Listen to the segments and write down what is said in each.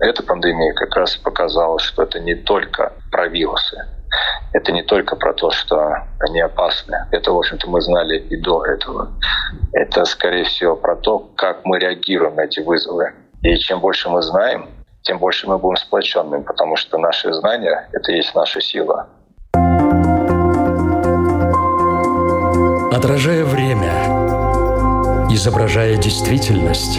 Эта пандемия как раз показала, что это не только про вирусы, это не только про то, что они опасны. Это, в общем-то, мы знали и до этого. Это, скорее всего, про то, как мы реагируем на эти вызовы. И чем больше мы знаем, тем больше мы будем сплоченными, потому что наши знания — это и есть наша сила. Отражая время, изображая действительность,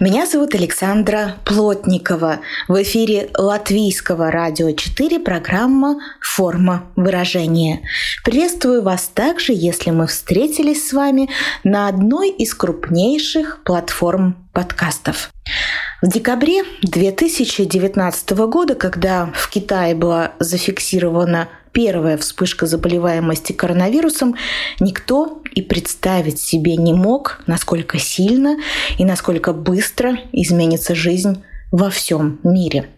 Меня зовут Александра Плотникова. В эфире Латвийского радио 4 программа «Форма выражения». Приветствую вас также, если мы встретились с вами на одной из крупнейших платформ подкастов. В декабре 2019 года, когда в Китае была зафиксирована первая вспышка заболеваемости коронавирусом, никто и представить себе не мог, насколько сильно и насколько быстро изменится жизнь во всем мире.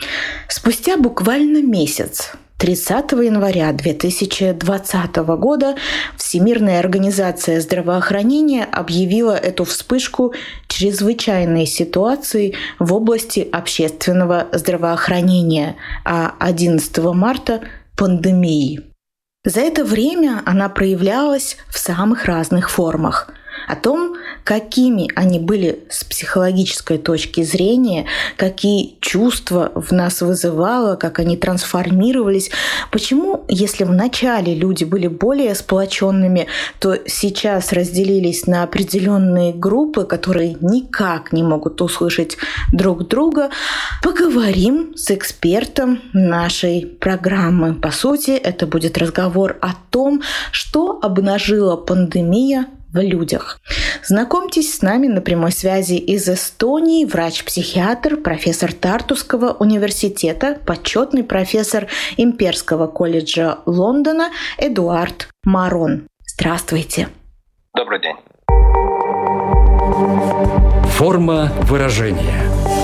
Спустя буквально месяц 30 января 2020 года Всемирная организация здравоохранения объявила эту вспышку чрезвычайной ситуацией в области общественного здравоохранения, а 11 марта пандемии. За это время она проявлялась в самых разных формах – о том, какими они были с психологической точки зрения, какие чувства в нас вызывало, как они трансформировались, почему, если в начале люди были более сплоченными, то сейчас разделились на определенные группы, которые никак не могут услышать друг друга, поговорим с экспертом нашей программы. По сути, это будет разговор о том, что обнажила пандемия в людях. Знакомьтесь с нами на прямой связи из Эстонии врач-психиатр, профессор Тартусского университета, почетный профессор Имперского колледжа Лондона Эдуард Марон. Здравствуйте. Добрый день. Форма выражения –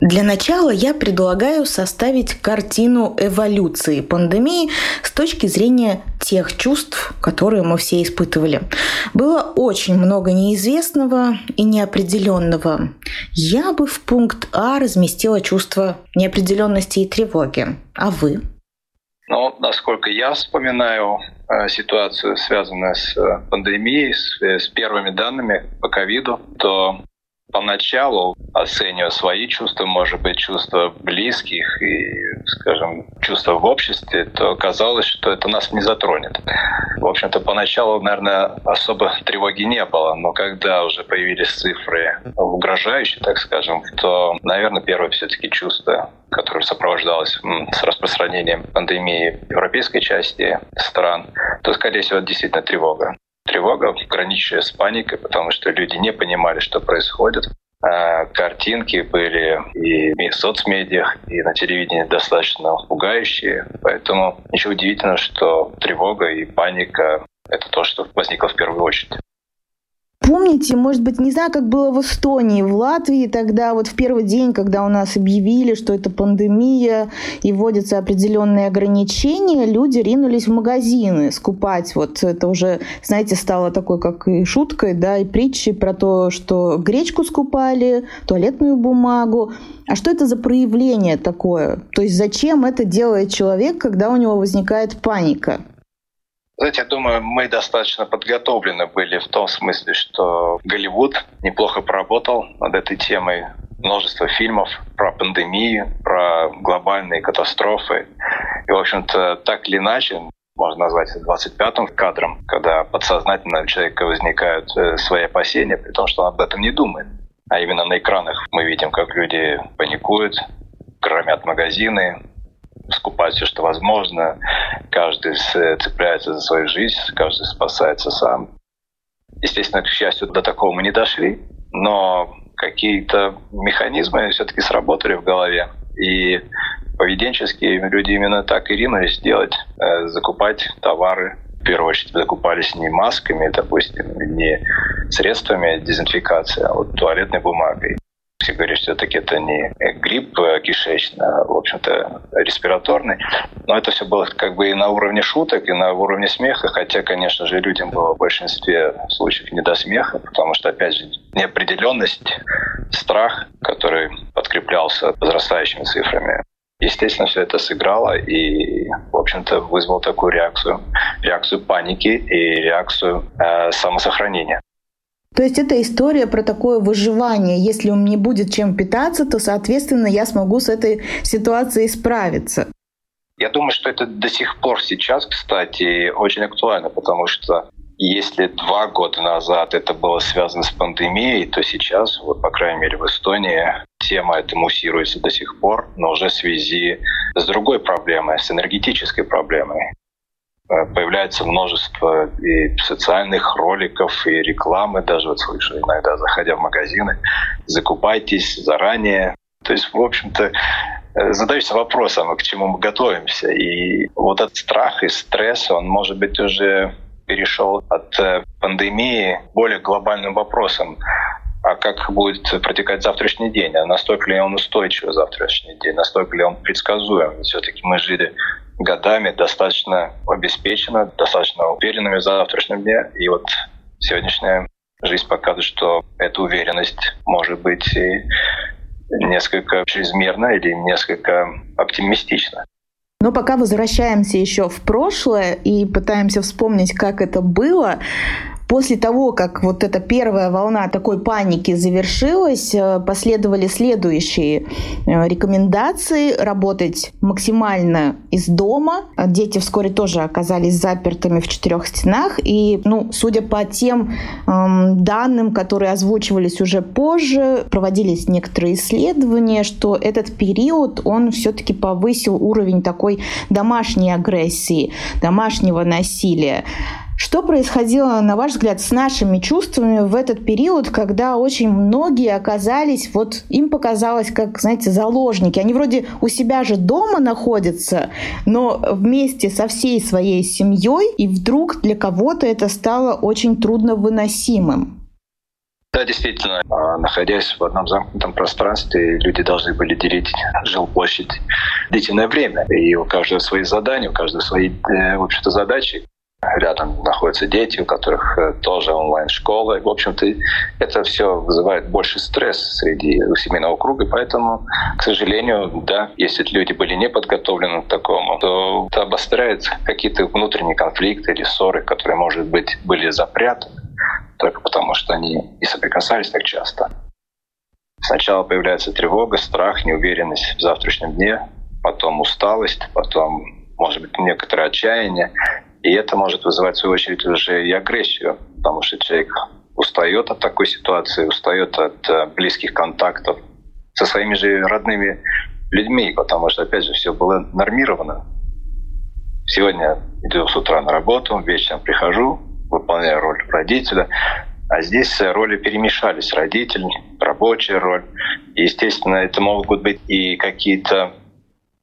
Для начала я предлагаю составить картину эволюции пандемии с точки зрения тех чувств, которые мы все испытывали. Было очень много неизвестного и неопределенного. Я бы в пункт А разместила чувство неопределенности и тревоги. А вы? Ну, насколько я вспоминаю э, ситуацию, связанную с э, пандемией, с, э, с первыми данными по ковиду, то поначалу, оценивая свои чувства, может быть, чувства близких и, скажем, чувства в обществе, то казалось, что это нас не затронет. В общем-то, поначалу, наверное, особо тревоги не было, но когда уже появились цифры угрожающие, так скажем, то, наверное, первое все-таки чувство, которое сопровождалось с распространением пандемии в европейской части стран, то, скорее всего, действительно тревога тревога, граничащая с паникой, потому что люди не понимали, что происходит. А картинки были и в соцмедиах, и на телевидении достаточно пугающие. Поэтому ничего удивительного, что тревога и паника — это то, что возникло в первую очередь. Помните, может быть, не знаю, как было в Эстонии, в Латвии тогда, вот в первый день, когда у нас объявили, что это пандемия и вводятся определенные ограничения, люди ринулись в магазины скупать. Вот это уже, знаете, стало такой, как и шуткой, да, и притчей про то, что гречку скупали, туалетную бумагу. А что это за проявление такое? То есть зачем это делает человек, когда у него возникает паника? Знаете, я думаю, мы достаточно подготовлены были в том смысле, что Голливуд неплохо поработал над этой темой. Множество фильмов про пандемию, про глобальные катастрофы. И, в общем-то, так или иначе, можно назвать это 25-м кадром, когда подсознательно у человека возникают э, свои опасения, при том, что он об этом не думает. А именно на экранах мы видим, как люди паникуют, громят магазины, скупать все, что возможно. Каждый цепляется за свою жизнь, каждый спасается сам. Естественно, к счастью, до такого мы не дошли, но какие-то механизмы все-таки сработали в голове. И поведенчески люди именно так и ринулись делать, э, закупать товары. В первую очередь закупались не масками, допустим, не средствами дезинфекции, а вот туалетной бумагой говорят, что все-таки это не грипп э, кишечный, а, в общем-то, респираторный. Но это все было как бы и на уровне шуток, и на уровне смеха, хотя, конечно же, людям было в большинстве случаев не до смеха, потому что, опять же, неопределенность, страх, который подкреплялся возрастающими цифрами, Естественно, все это сыграло и, в общем-то, вызвало такую реакцию, реакцию паники и реакцию э, самосохранения. То есть это история про такое выживание. Если у меня будет чем питаться, то, соответственно, я смогу с этой ситуацией справиться. Я думаю, что это до сих пор сейчас, кстати, очень актуально, потому что если два года назад это было связано с пандемией, то сейчас, вот, по крайней мере, в Эстонии тема эта муссируется до сих пор, но уже в связи с другой проблемой, с энергетической проблемой. Э, появляется множество и социальных роликов, и рекламы, даже вот слышу иногда, заходя в магазины, закупайтесь заранее. То есть, в общем-то, э, задаешься вопросом, к чему мы готовимся. И вот этот страх и стресс, он, может быть, уже перешел от э, пандемии более глобальным вопросам. А как будет протекать завтрашний день? А настолько ли он устойчивый завтрашний день? Настолько ли он предсказуем? Все-таки мы жили годами достаточно обеспечено, достаточно уверенными в завтрашнем дне. И вот сегодняшняя жизнь показывает, что эта уверенность может быть и несколько чрезмерна или несколько оптимистична. Но пока возвращаемся еще в прошлое и пытаемся вспомнить, как это было, После того, как вот эта первая волна такой паники завершилась, э, последовали следующие э, рекомендации работать максимально из дома. Дети вскоре тоже оказались запертыми в четырех стенах. И, ну, судя по тем эм, данным, которые озвучивались уже позже, проводились некоторые исследования, что этот период, он все-таки повысил уровень такой домашней агрессии, домашнего насилия. Что происходило, на ваш взгляд, с нашими чувствами в этот период, когда очень многие оказались, вот им показалось, как, знаете, заложники. Они вроде у себя же дома находятся, но вместе со всей своей семьей, и вдруг для кого-то это стало очень трудно выносимым. Да, действительно, а, находясь в одном замкнутом пространстве, люди должны были делить жилплощадь длительное время. И у каждого свои задания, у каждого свои, э, в общем-то, задачи. Рядом находятся дети, у которых э, тоже онлайн-школа. В общем-то, это все вызывает больше стресс среди семейного круга, поэтому, к сожалению, да, если люди были не подготовлены к такому, то это обостряет какие-то внутренние конфликты или ссоры, которые, может быть, были запрятаны только потому, что они не соприкасались так часто. Сначала появляется тревога, страх, неуверенность в завтрашнем дне, потом усталость, потом, может быть, некоторое отчаяние. И это может вызывать, в свою очередь, уже и агрессию, потому что человек устает от такой ситуации, устает от э, близких контактов со своими же родными людьми, потому что, опять же, все было нормировано. Сегодня иду с утра на работу, вечером прихожу, выполняю роль родителя, а здесь роли перемешались. Родитель, рабочая роль. И, естественно, это могут быть и какие-то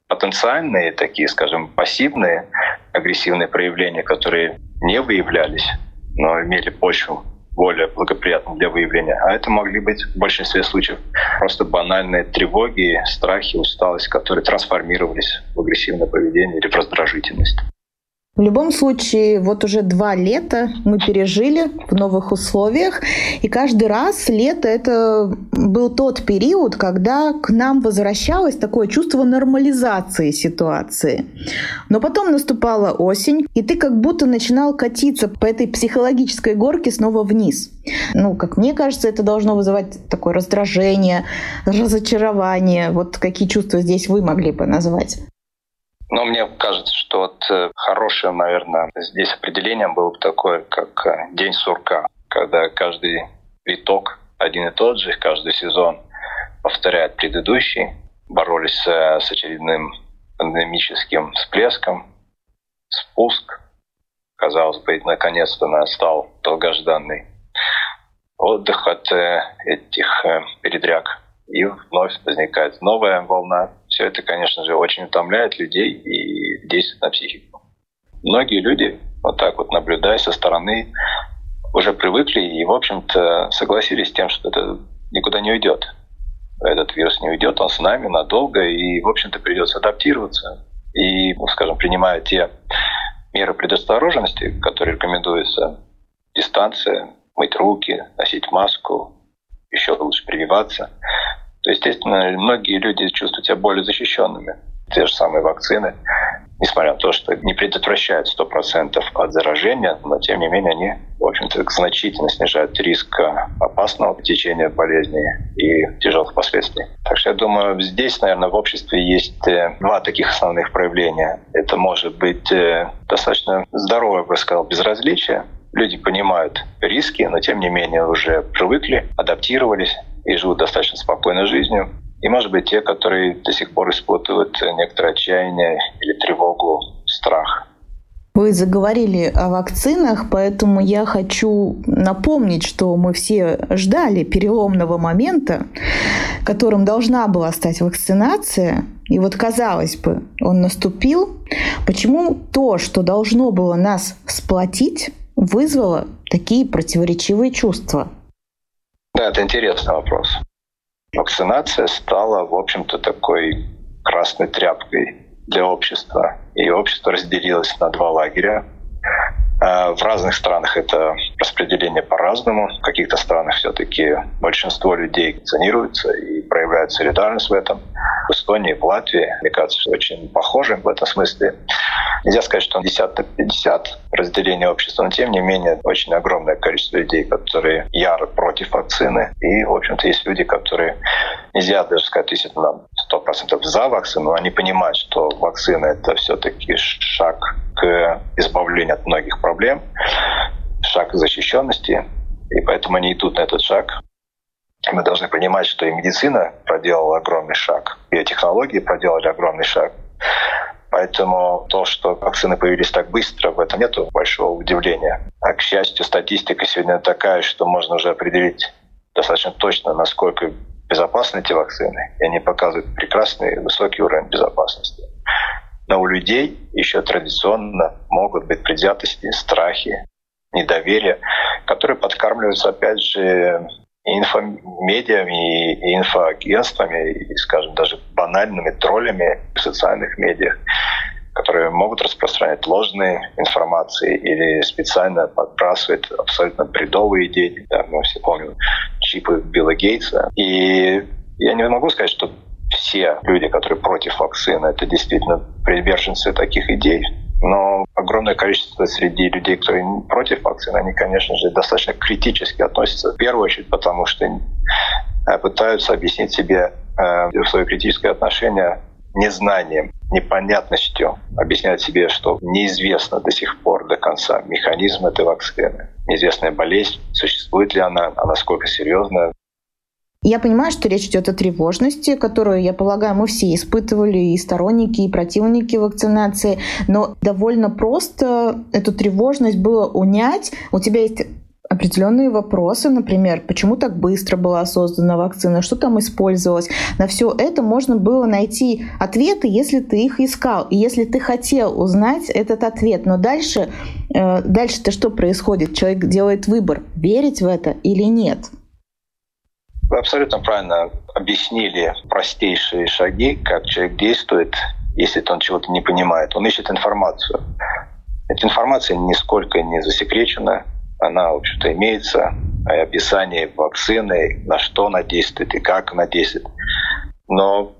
потенциальные, такие, скажем, пассивные агрессивные проявления, которые не выявлялись, но имели почву более благоприятную для выявления. А это могли быть в большинстве случаев просто банальные тревоги, страхи, усталость, которые трансформировались в агрессивное поведение или в раздражительность. В любом случае, вот уже два лета мы пережили в новых условиях, и каждый раз лето это был тот период, когда к нам возвращалось такое чувство нормализации ситуации. Но потом наступала осень, и ты как будто начинал катиться по этой психологической горке снова вниз. Ну, как мне кажется, это должно вызывать такое раздражение, разочарование. Вот какие чувства здесь вы могли бы назвать? Но мне кажется, что вот э, хорошим, наверное, здесь определением было бы такое, как э, день сурка, когда каждый виток один и тот же, каждый сезон повторяет предыдущий, боролись э, с очередным пандемическим всплеском, спуск, казалось бы, наконец-то настал долгожданный отдых от этих передряг. И вновь возникает новая волна Все это, конечно же, очень утомляет людей и действует на психику. Многие люди, вот так вот наблюдая со стороны, уже привыкли и, в общем-то, согласились с тем, что это никуда не уйдет. Этот вирус не уйдет, он с нами надолго, и, в общем-то, придется адаптироваться. И, скажем, принимая те меры предосторожности, которые рекомендуются, дистанция, мыть руки, носить маску, еще лучше прививаться, то, естественно, многие люди чувствуют себя более защищенными. Те же самые вакцины, несмотря на то, что не предотвращают 100% от заражения, но тем не менее они, в общем-то, значительно снижают риск опасного течения болезни и тяжелых последствий. Так что я думаю, здесь, наверное, в обществе есть э, два таких основных проявления. Это может быть э, достаточно здоровое, я бы сказал, безразличие. Люди понимают риски, но тем не менее уже привыкли, адаптировались и живут достаточно спокойной жизнью. И, может быть, те, которые до сих пор испытывают некоторое отчаяние или тревогу, страх. Вы заговорили о вакцинах, поэтому я хочу напомнить, что мы все ждали переломного момента, которым должна была стать вакцинация. И вот, казалось бы, он наступил. Почему то, что должно было нас сплотить, вызвало такие противоречивые чувства? Да, это интересный вопрос. Вакцинация стала, в общем-то, такой красной тряпкой для общества. И общество разделилось на два лагеря. А, в разных странах это распределение по-разному. В каких-то странах все-таки большинство людей вакцинируются и проявляют солидарность в этом. В Эстонии, в Латвии, мне кажется, очень похожи в этом смысле. Нельзя сказать, что 50 на 50 разделение общества, но тем не менее очень огромное количество людей, которые яро против вакцины. И, в общем-то, есть люди, которые нельзя даже сказать действительно сто процентов за вакцину, но они понимают, что вакцина — это все-таки шаг к избавлению от многих проблем, шаг защищенности, и поэтому они идут на этот шаг. Мы должны понимать, что и медицина проделала огромный шаг, и технологии проделали огромный шаг. Поэтому то, что вакцины появились так быстро, в этом нет большого удивления. А, к счастью, статистика сегодня такая, что можно уже определить достаточно точно, насколько безопасны эти вакцины. И они показывают прекрасный высокий уровень безопасности. Но у людей еще традиционно могут быть предвзятости, страхи, недоверие, которые подкармливаются, опять же, инфомедиами и инфоагентствами, и, скажем, даже банальными троллями в социальных медиах, которые могут распространять ложные информации или специально подбрасывать абсолютно бредовые идеи. Да, мы все помним чипы Билла Гейтса. И я не могу сказать, что все люди, которые против вакцины, это действительно приверженцы таких идей. Но огромное количество среди людей, которые против вакцины, они, конечно же, достаточно критически относятся. В первую очередь, потому что э, пытаются объяснить себе э, свое критическое отношение незнанием, непонятностью, объясняют себе, что неизвестно до сих пор до конца механизм этой вакцины, неизвестная болезнь, существует ли она, а насколько серьезная, я понимаю, что речь идет о тревожности, которую, я полагаю, мы все испытывали, и сторонники, и противники вакцинации, но довольно просто эту тревожность было унять. У тебя есть определенные вопросы, например, почему так быстро была создана вакцина, что там использовалось. На все это можно было найти ответы, если ты их искал, и если ты хотел узнать этот ответ. Но дальше, э, дальше-то что происходит? Человек делает выбор, верить в это или нет. Вы абсолютно правильно объяснили простейшие шаги, как человек действует, если он чего-то не понимает. Он ищет информацию. Эта информация нисколько не засекречена, она, в общем-то, имеется, описание вакцины, на что она действует и как она действует. Но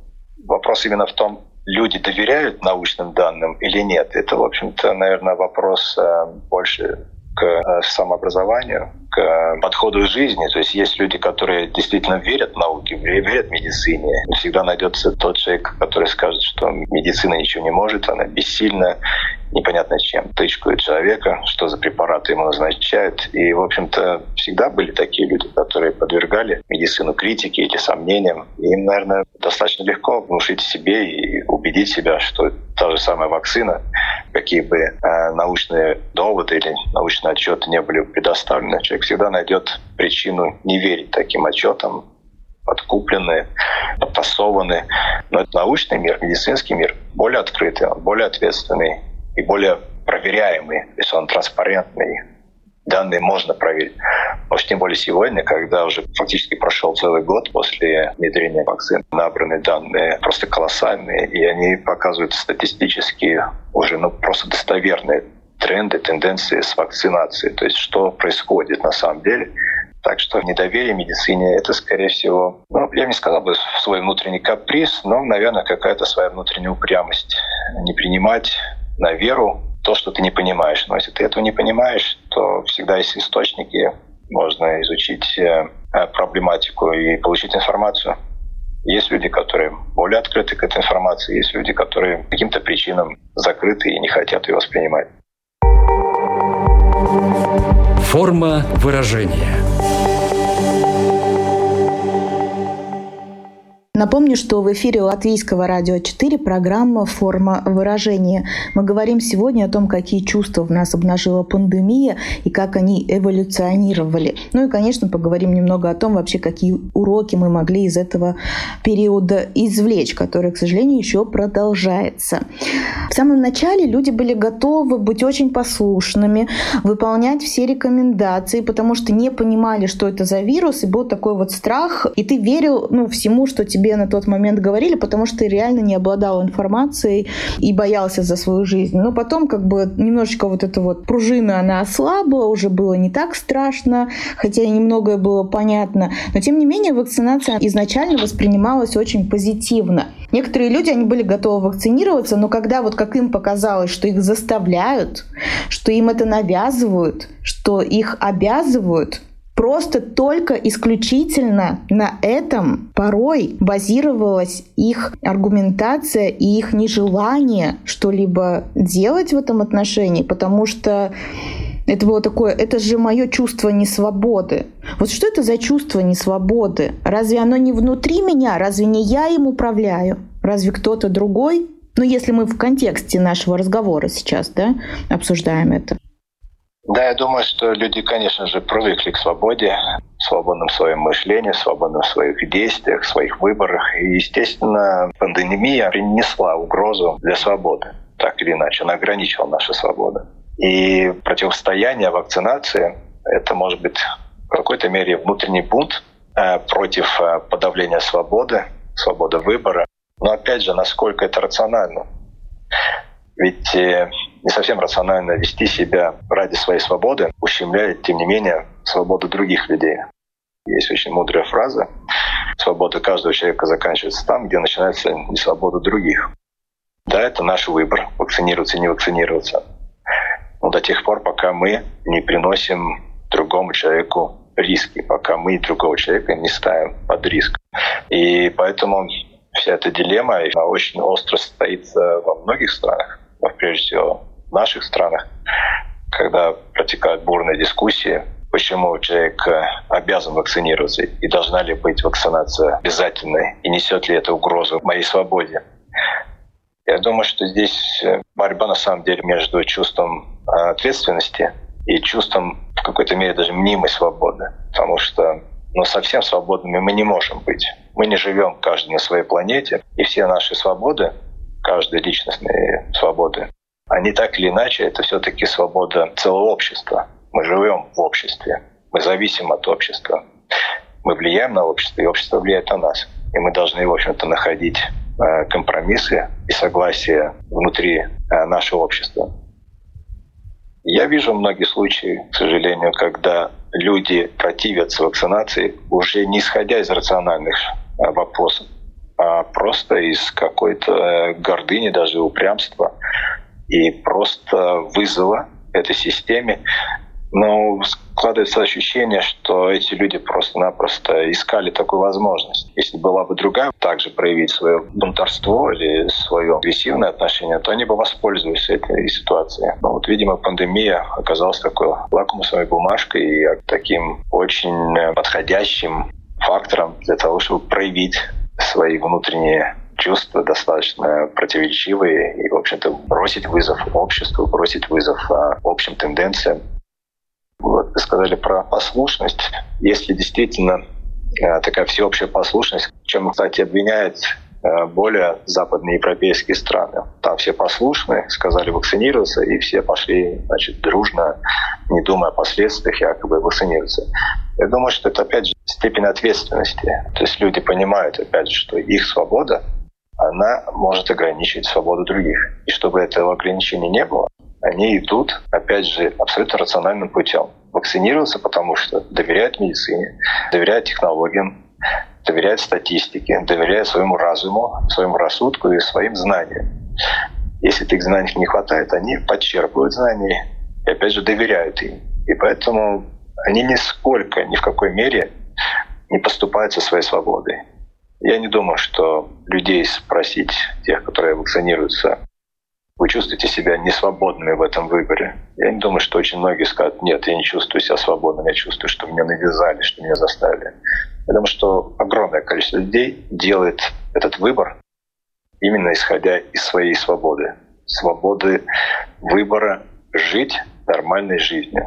вопрос именно в том, люди доверяют научным данным или нет. Это, в общем-то, наверное, вопрос э, больше к э, самообразованию, к подходу к жизни. То есть есть люди, которые действительно верят в науке, верят в медицине. Всегда найдется тот человек, который скажет, что медицина ничего не может, она бессильна, непонятно чем. Тычкают человека, что за препараты ему назначают. И, в общем-то, всегда были такие люди, которые подвергали медицину критике или сомнениям. Им, наверное, достаточно легко внушить себе и убедить себя, что та же самая вакцина, какие бы э, научные доводы или научные отчеты не были предоставлены, человек всегда найдет причину не верить таким отчетам подкуплены, подтасованы. Но научный мир, медицинский мир более открытый, он более ответственный и более проверяемый, есть он транспарентный. Данные можно проверить. Но тем более сегодня, когда уже фактически прошел целый год после внедрения вакцин, набраны данные просто колоссальные, и они показывают статистически уже ну, просто достоверные тренды, тенденции с вакцинацией, то есть что происходит на самом деле. Так что недоверие медицине — это, скорее всего, ну, я не сказал бы свой внутренний каприз, но, наверное, какая-то своя внутренняя упрямость. Не принимать на веру то, что ты не понимаешь. Но если ты этого не понимаешь, то всегда есть источники, можно изучить э, проблематику и получить информацию. Есть люди, которые более открыты к этой информации, есть люди, которые каким-то причинам закрыты и не хотят ее воспринимать. Форма выражения – Напомню, что в эфире Латвийского радио 4 программа «Форма выражения». Мы говорим сегодня о том, какие чувства в нас обнажила пандемия и как они эволюционировали. Ну и, конечно, поговорим немного о том, вообще, какие уроки мы могли из этого периода извлечь, который, к сожалению, еще продолжается. В самом начале люди были готовы быть очень послушными, выполнять все рекомендации, потому что не понимали, что это за вирус, и был такой вот страх, и ты верил ну, всему, что тебе тебе на тот момент говорили, потому что ты реально не обладал информацией и боялся за свою жизнь. Но потом как бы немножечко вот эта вот пружина, она ослабла, уже было не так страшно, хотя и немногое было понятно. Но тем не менее вакцинация изначально воспринималась очень позитивно. Некоторые люди, они были готовы вакцинироваться, но когда вот как им показалось, что их заставляют, что им это навязывают, что их обязывают, Просто только исключительно на этом порой базировалась их аргументация и их нежелание что-либо делать в этом отношении, потому что это было такое, это же мое чувство несвободы. Вот что это за чувство несвободы? Разве оно не внутри меня? Разве не я им управляю? Разве кто-то другой? Ну, если мы в контексте нашего разговора сейчас, да, обсуждаем это. Да, я думаю, что люди, конечно же, привыкли к свободе, свободном своем мышлении, свободном в своих действиях, в своих выборах. И, естественно, пандемия принесла угрозу для свободы. Так или иначе, она ограничила нашу свободу. И противостояние вакцинации — это может быть в какой-то мере внутренний бунт э, против э, подавления свободы, свободы выбора. Но опять же, насколько это рационально? Ведь э, не совсем рационально вести себя ради своей свободы, ущемляет, тем не менее, свободу других людей. Есть очень мудрая фраза. Свобода каждого человека заканчивается там, где начинается несвобода других. Да, это наш выбор, вакцинироваться, не вакцинироваться. Но до тех пор, пока мы не приносим другому человеку риски, пока мы другого человека не ставим под риск. И поэтому вся эта дилемма очень остро стоит во многих странах прежде всего в наших странах, когда протекают бурные дискуссии, почему человек э, обязан вакцинироваться и должна ли быть вакцинация обязательной, и несет ли это угрозу моей свободе. Я думаю, что здесь э, борьба на самом деле между чувством э, ответственности и чувством в какой-то мере даже мнимой свободы. Потому что ну, совсем свободными мы не можем быть. Мы не живем каждый на своей планете, и все наши свободы каждой личностной свободы. Они так или иначе, это все-таки свобода целого общества. Мы живем в обществе, мы зависим от общества. Мы влияем на общество, и общество влияет на нас. И мы должны, в общем-то, находить э, компромиссы и согласие внутри э, нашего общества. Я вижу многие случаи, к сожалению, когда люди противятся вакцинации уже не исходя из рациональных э, вопросов, а просто из какой-то э, гордыни, даже упрямства и просто вызова этой системе. Но складывается ощущение, что эти люди просто-напросто искали такую возможность. Если была бы другая, также проявить свое бунтарство или свое агрессивное отношение, то они бы воспользовались этой ситуацией. Но вот, видимо, пандемия оказалась такой лакмусовой бумажкой и таким очень э, подходящим фактором для того, чтобы проявить свои внутренние чувства достаточно противоречивые и, в общем-то, бросить вызов обществу, бросить вызов а, общим тенденциям. Вот вы сказали про послушность. Если действительно э, такая всеобщая послушность, чем, кстати, обвиняет более западноевропейские страны. Там все послушны, сказали вакцинироваться, и все пошли значит, дружно, не думая о последствиях, якобы вакцинироваться. Я думаю, что это, опять же, степень ответственности. То есть люди понимают, опять же, что их свобода, она может ограничить свободу других. И чтобы этого ограничения не было, они идут, опять же, абсолютно рациональным путем. Вакцинироваться, потому что доверяют медицине, доверяют технологиям, доверяют статистике, доверяют своему разуму, своему рассудку и своим знаниям. Если этих знаний не хватает, они подчерпывают знания и, опять же, доверяют им. И поэтому они нисколько, ни в какой мере не поступают со своей свободой. Я не думаю, что людей спросить, тех, которые вакцинируются, вы чувствуете себя несвободными в этом выборе. Я не думаю, что очень многие скажут, нет, я не чувствую себя свободным, я чувствую, что меня навязали, что меня заставили. Думаю, что огромное количество людей делает этот выбор именно исходя из своей свободы. Свободы выбора жить нормальной жизнью.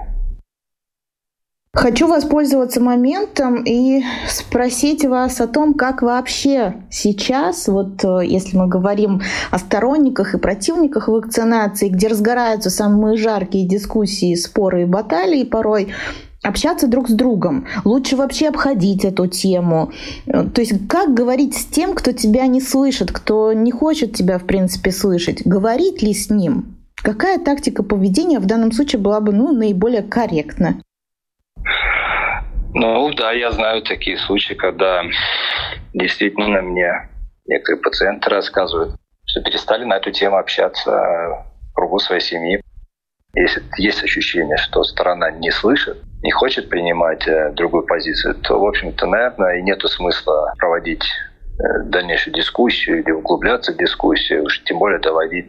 Хочу воспользоваться моментом и спросить вас о том, как вообще сейчас, вот э, если мы говорим о сторонниках и противниках вакцинации, где разгораются самые жаркие дискуссии, споры и баталии порой, общаться друг с другом. Лучше вообще обходить эту тему. Э, то есть как говорить с тем, кто тебя не слышит, кто не хочет тебя, в принципе, слышать? Говорить ли с ним? Какая тактика поведения в данном случае была бы ну, наиболее корректна? Ну да, я знаю такие случаи, когда действительно мне некоторые пациенты рассказывают, что перестали на эту тему общаться в кругу своей семьи. Если есть ощущение, что сторона не слышит, не хочет принимать э, другую позицию, то, в общем-то, наверное, и нет смысла проводить э, дальнейшую дискуссию или углубляться в дискуссию, уж тем более доводить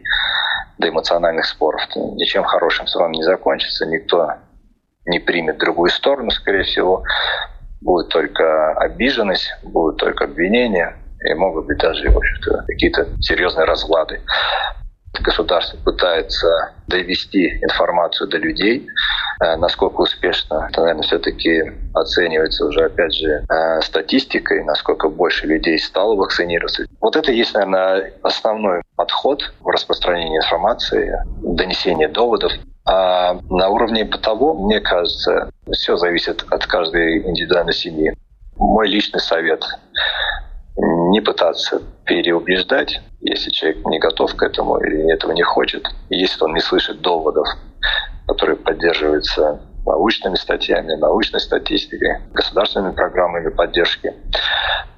до эмоциональных споров. Ничем хорошим с вами не закончится, никто не примет другую сторону, скорее всего, будет только обиженность, будут только обвинения, и могут быть даже, какие-то серьезные разлады. Государство пытается довести информацию до людей, э, насколько успешно, это, наверное, все-таки оценивается уже, опять же, э, статистикой, насколько больше людей стало вакцинироваться. Вот это есть, наверное, основной подход в распространении информации, донесение доводов. А на уровне бытовом, мне кажется, все зависит от каждой индивидуальной семьи. Мой личный совет не пытаться переубеждать, если человек не готов к этому или этого не хочет, если он не слышит доводов, которые поддерживаются научными статьями, научной статистикой, государственными программами поддержки.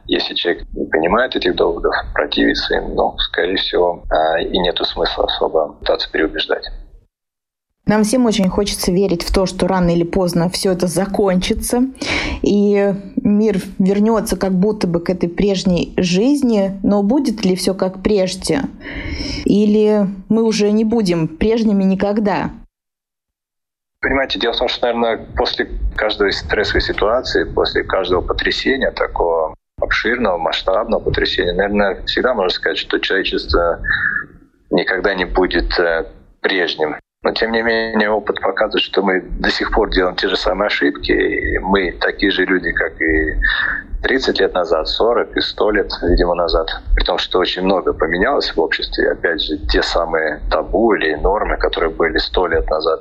Если человек не понимает этих доводов, противится им, ну, скорее всего, а, и нет смысла особо пытаться переубеждать. Нам всем очень хочется верить в то, что рано или поздно все это закончится, и мир вернется как будто бы к этой прежней жизни, но будет ли все как прежде? Или мы уже не будем прежними никогда? Понимаете, дело в том, что, наверное, после каждой стрессовой ситуации, после каждого потрясения, такого обширного, масштабного потрясения, наверное, всегда можно сказать, что человечество никогда не будет э, прежним. Но, тем не менее, опыт показывает, что мы до сих пор делаем те же самые ошибки. И мы такие же люди, как и 30 лет назад, 40 и 100 лет, видимо, назад. При том, что очень много поменялось в обществе. Опять же, те самые табу или нормы, которые были 100 лет назад,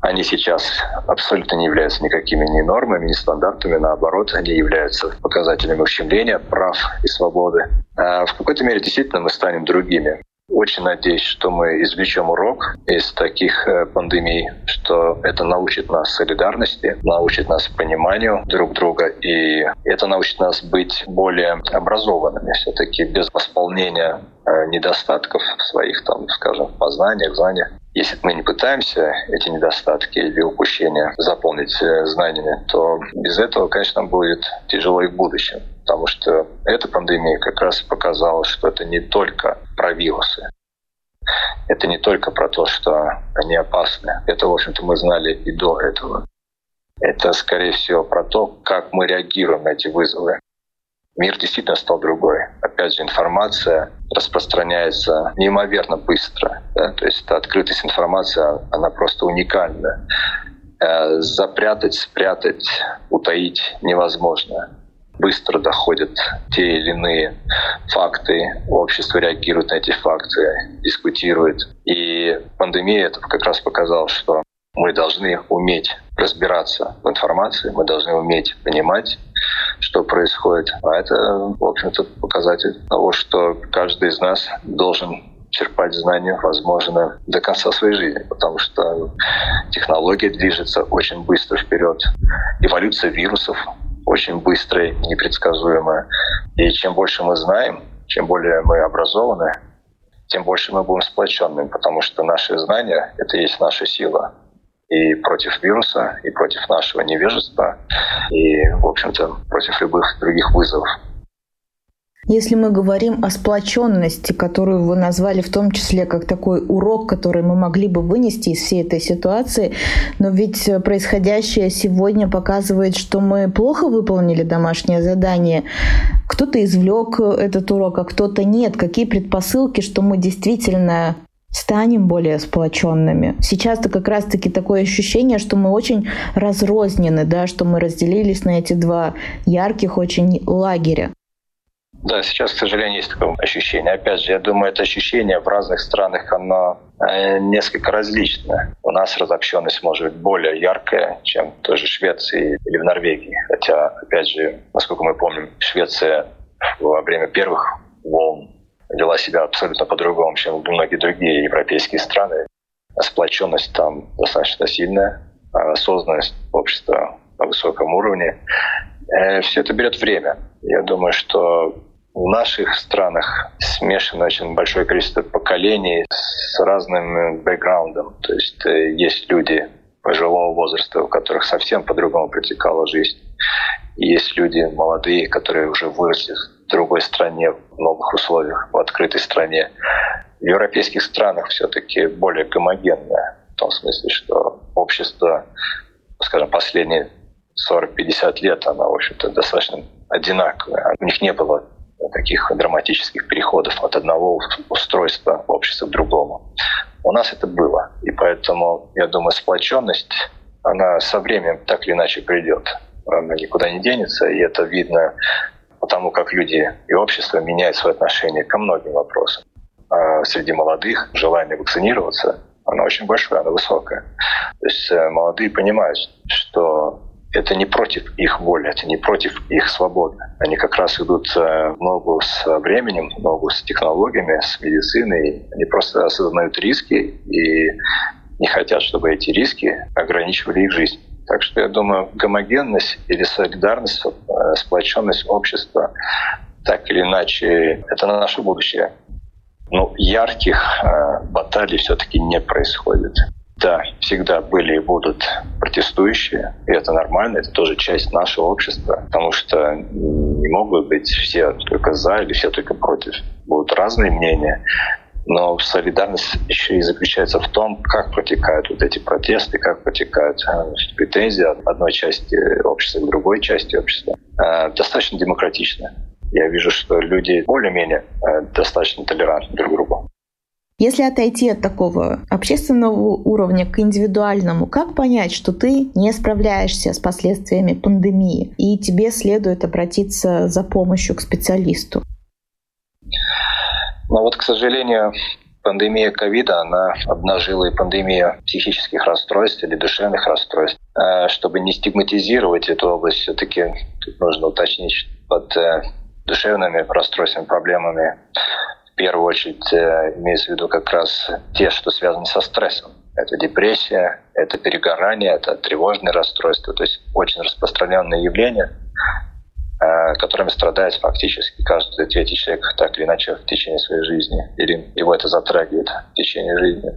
они сейчас абсолютно не являются никакими ни нормами, ни стандартами. Наоборот, они являются показателями ущемления прав и свободы. А в какой-то мере действительно мы станем другими. Очень надеюсь, что мы извлечем урок из таких э, пандемий, что это научит нас солидарности, научит нас пониманию друг друга, и это научит нас быть более образованными, все-таки без восполнения э, недостатков своих, там, скажем, познаниях, знаниях. Если мы не пытаемся эти недостатки или упущения заполнить э, знаниями, то без этого, конечно, будет тяжело и в будущем. Потому что эта пандемия как раз показала, что это не только про вирусы. Это не только про то, что они опасны. Это, в общем-то, мы знали и до этого. Это, скорее всего, про то, как мы реагируем на эти вызовы. Мир действительно стал другой. Опять же, информация распространяется неимоверно быстро. Да? То есть эта открытость информации, она просто уникальна. Э, запрятать, спрятать, утаить невозможно. Быстро доходят те или иные факты, общество реагирует на эти факты, дискутирует. И пандемия это как раз показала, что мы должны уметь разбираться в информации, мы должны уметь понимать, что происходит. А это, в общем-то, показатель того, что каждый из нас должен черпать знания, возможно, до конца своей жизни, потому что технология движется очень быстро вперед. Эволюция вирусов очень быстрая, непредсказуемая. И чем больше мы знаем, чем более мы образованы, тем больше мы будем сплоченными, потому что наши знания — это и есть наша сила и против вируса, и против нашего невежества, и, в общем-то, против любых других вызовов. Если мы говорим о сплоченности, которую вы назвали в том числе как такой урок, который мы могли бы вынести из всей этой ситуации, но ведь происходящее сегодня показывает, что мы плохо выполнили домашнее задание. Кто-то извлек этот урок, а кто-то нет. Какие предпосылки, что мы действительно станем более сплоченными. Сейчас-то как раз-таки такое ощущение, что мы очень разрознены, да, что мы разделились на эти два ярких очень лагеря. Да, сейчас, к сожалению, есть такое ощущение. Опять же, я думаю, это ощущение в разных странах, оно э, несколько различное. У нас разобщенность может быть более яркая, чем в той же Швеции или в Норвегии. Хотя, опять же, насколько мы помним, Швеция во время первых волн вела себя абсолютно по-другому, чем многие другие европейские страны. Сплоченность там достаточно сильная, а осознанность общества на высоком уровне. Э, Все это берет время. Я думаю, что в наших странах смешано очень большое количество поколений с разным бэкграундом. То есть э, есть люди пожилого возраста, у которых совсем по-другому протекала жизнь. Есть люди молодые, которые уже выросли в другой стране, в новых условиях, в открытой стране. В европейских странах все-таки более гомогенное, в том смысле, что общество, скажем, последние 40-50 лет, оно, в общем-то, достаточно одинаковое. У них не было таких драматических переходов от одного устройства общества к другому. У нас это было. И поэтому, я думаю, сплоченность, она со временем так или иначе придет. Она никуда не денется, и это видно потому, как люди и общество меняют свои отношения ко многим вопросам. А среди молодых желание вакцинироваться, оно очень большое, оно высокое. То есть э, молодые понимают, что это не против их воли, это не против их свободы. Они как раз идут э, в ногу с временем, в ногу с технологиями, с медициной. Они просто осознают риски и не хотят, чтобы эти риски ограничивали их жизнь. Так что я думаю, гомогенность или солидарность, э, сплоченность общества так или иначе, это на наше будущее. Но ярких э, баталий все-таки не происходит. Да, всегда были и будут протестующие, и это нормально, это тоже часть нашего общества, потому что не могут быть все только за или все только против. Будут разные мнения, но солидарность еще и заключается в том, как протекают вот эти протесты, как протекают э, претензии от одной части общества к другой части общества. Э, достаточно демократично. Я вижу, что люди более-менее э, достаточно толерантны друг к другу. Если отойти от такого общественного уровня к индивидуальному, как понять, что ты не справляешься с последствиями пандемии, и тебе следует обратиться за помощью к специалисту? Ну вот, к сожалению, пандемия ковида, она обнажила и пандемию психических расстройств или душевных расстройств. Э, чтобы не стигматизировать эту область, все-таки нужно уточнить под э, душевными расстройствами, проблемами в первую очередь э, имеется в виду как раз те, что связаны со стрессом. Это депрессия, это перегорание, это тревожные расстройства, то есть очень распространенные явления, э, которыми страдает фактически каждый третий человек так или иначе в течение своей жизни, или его это затрагивает в течение жизни.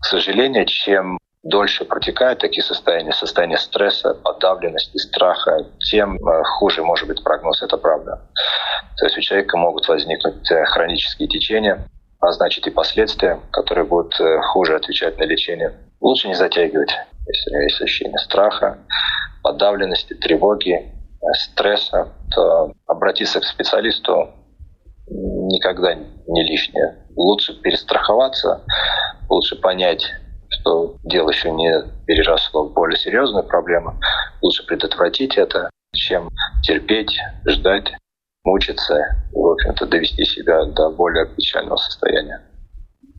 К сожалению, чем дольше протекают такие состояния, состояние стресса, подавленности, страха, тем э, хуже может быть прогноз, это правда. То есть у человека могут возникнуть э, хронические течения, а значит и последствия, которые будут э, хуже отвечать на лечение. Лучше не затягивать, если у него есть ощущение страха, подавленности, тревоги, стресса, то обратиться к специалисту никогда не лишнее. Лучше перестраховаться, лучше понять, что дело еще не переросло в более серьезную проблему. Лучше предотвратить это, чем терпеть, ждать, мучиться в общем-то, довести себя до более печального состояния.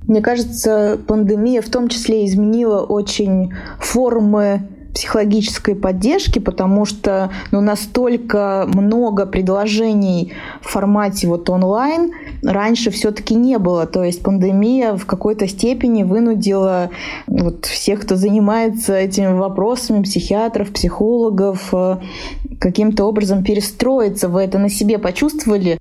Мне кажется, пандемия в том числе изменила очень формы психологической поддержки, потому что ну, настолько много предложений в формате вот онлайн раньше все-таки не было. То есть пандемия в какой-то степени вынудила вот всех, кто занимается этими вопросами, психиатров, психологов, э, каким-то образом перестроиться. Вы это на себе почувствовали?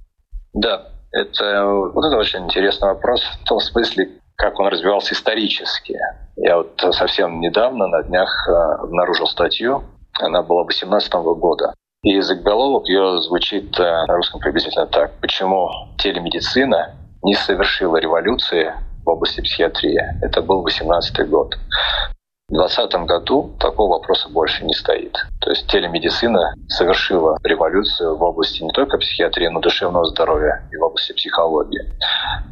Да, это, вот это очень интересный вопрос в том смысле, как он развивался исторически. Я вот совсем недавно, на днях, э, обнаружил статью, она была 18 года. И заголовок ее звучит э, на русском приблизительно так. Почему телемедицина не совершила революции в области психиатрии? Это был 18 год. В 2020 году такого вопроса больше не стоит. То есть телемедицина совершила революцию в области не только психиатрии, но и душевного здоровья и в области психологии.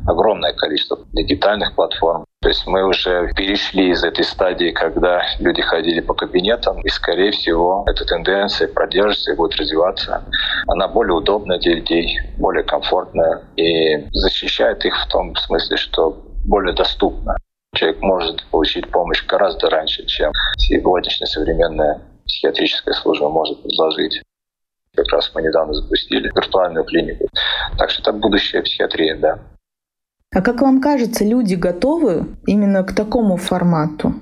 Огромное количество дигитальных платформ. То есть мы уже перешли из этой стадии, когда люди ходили по кабинетам, и, скорее всего, эта тенденция продержится и будет развиваться. Она более удобная для людей, более комфортная и защищает их в том смысле, что более доступна человек может получить помощь гораздо раньше, чем сегодняшняя современная психиатрическая служба может предложить. Как раз мы недавно запустили виртуальную клинику. Так что это будущее психиатрии, да. А как вам кажется, люди готовы именно к такому формату?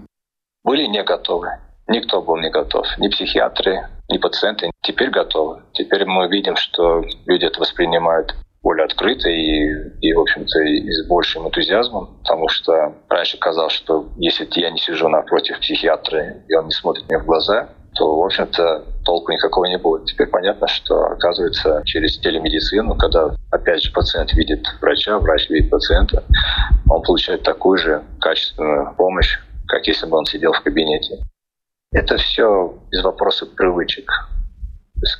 Были не готовы. Никто был не готов. Ни психиатры, ни пациенты. Теперь готовы. Теперь мы видим, что люди это воспринимают более открыто и, и в общем-то, и с большим энтузиазмом, потому что раньше казалось, что если я не сижу напротив психиатра, и он не смотрит мне в глаза, то, в общем-то, толку никакого не будет. Теперь понятно, что, оказывается, через телемедицину, когда, опять же, пациент видит врача, врач видит пациента, он получает такую же качественную помощь, как если бы он сидел в кабинете. Это все из вопроса привычек.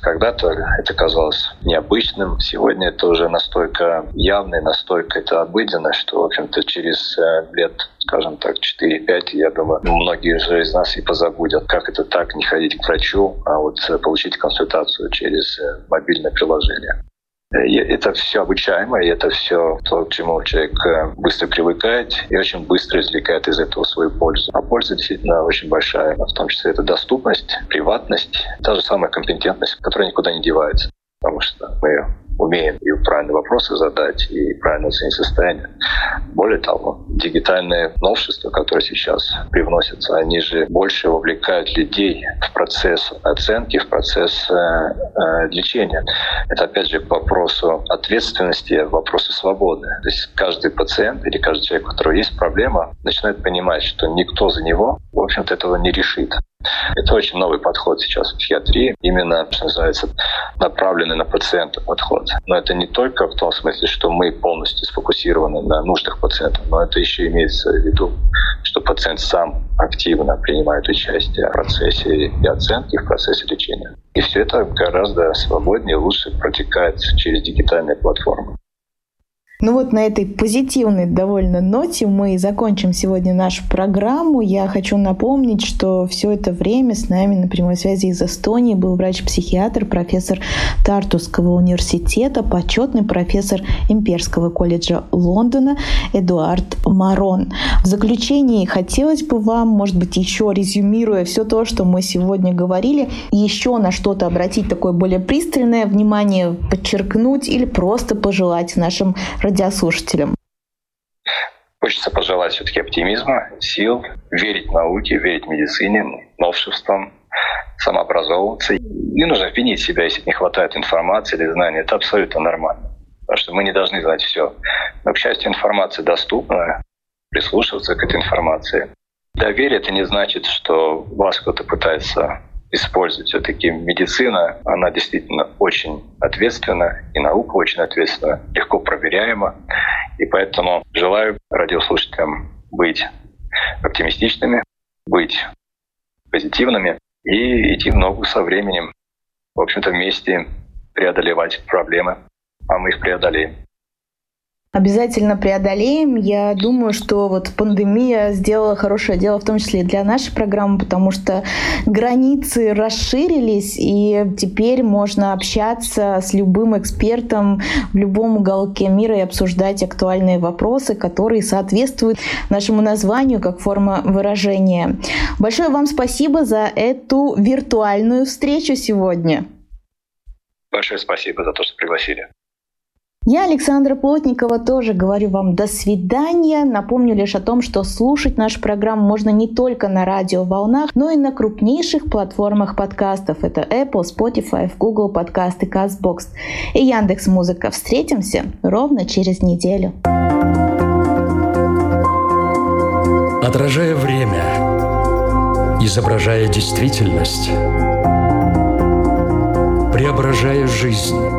Когда-то это казалось необычным, сегодня это уже настолько явно, настолько это обыденно, что, в общем-то, через э, лет, скажем так, 4-5, я думаю, многие уже из нас и позабудут, как это так, не ходить к врачу, а вот э, получить консультацию через э, мобильное приложение. Это все обучаемо, и это все то, к чему человек э, быстро привыкает и очень быстро извлекает из этого свою пользу. А польза действительно очень большая, в том числе это доступность, приватность, та же самая компетентность, которая никуда не девается. Потому что мы умеем и правильные вопросы задать, и правильно оценить состояние. Более того, дигитальные новшества, которые сейчас привносятся, они же больше вовлекают людей в процесс оценки, в процесс э, э, лечения. Это опять же к вопросу ответственности, вопросу свободы. То есть каждый пациент или каждый человек, у которого есть проблема, начинает понимать, что никто за него, в общем-то, этого не решит. Это очень новый подход сейчас в психиатрии, именно, что называется, направленный на пациента подход. Но это не только в том смысле, что мы полностью сфокусированы на нуждах пациента, но это еще имеется в виду, что пациент сам активно принимает участие в процессе и оценки, в процессе лечения. И все это гораздо свободнее лучше протекает через дигитальные платформы. Ну вот на этой позитивной довольно ноте мы закончим сегодня нашу программу. Я хочу напомнить, что все это время с нами на прямой связи из Эстонии был врач-психиатр, профессор Тартусского университета, почетный профессор Имперского колледжа Лондона Эдуард Марон. В заключении хотелось бы вам, может быть, еще резюмируя все то, что мы сегодня говорили, еще на что-то обратить такое более пристальное внимание, подчеркнуть или просто пожелать нашим радиослушателям? Хочется пожелать все-таки оптимизма, сил, верить науке, верить медицине, новшествам, самообразовываться. Не нужно винить себя, если не хватает информации или знаний. Это абсолютно нормально. Потому что мы не должны знать все. Но, к счастью, информация доступна, прислушиваться к этой информации. Доверие — это не значит, что вас кто-то пытается использовать. Все-таки медицина, она действительно очень ответственна, и наука очень ответственна, легко проверяема. И поэтому желаю радиослушателям быть оптимистичными, быть позитивными и идти в ногу со временем. В общем-то, вместе преодолевать проблемы, а мы их преодолеем. Обязательно преодолеем. Я думаю, что вот пандемия сделала хорошее дело, в том числе и для нашей программы, потому что границы расширились, и теперь можно общаться с любым экспертом в любом уголке мира и обсуждать актуальные вопросы, которые соответствуют нашему названию как форма выражения. Большое вам спасибо за эту виртуальную встречу сегодня. Большое спасибо за то, что пригласили. Я, Александра Плотникова, тоже говорю вам до свидания. Напомню лишь о том, что слушать нашу программу можно не только на радиоволнах, но и на крупнейших платформах подкастов. Это Apple, Spotify, Google подкасты, CastBox и Яндекс Музыка. Встретимся ровно через неделю. Отражая время, изображая действительность, преображая жизнь.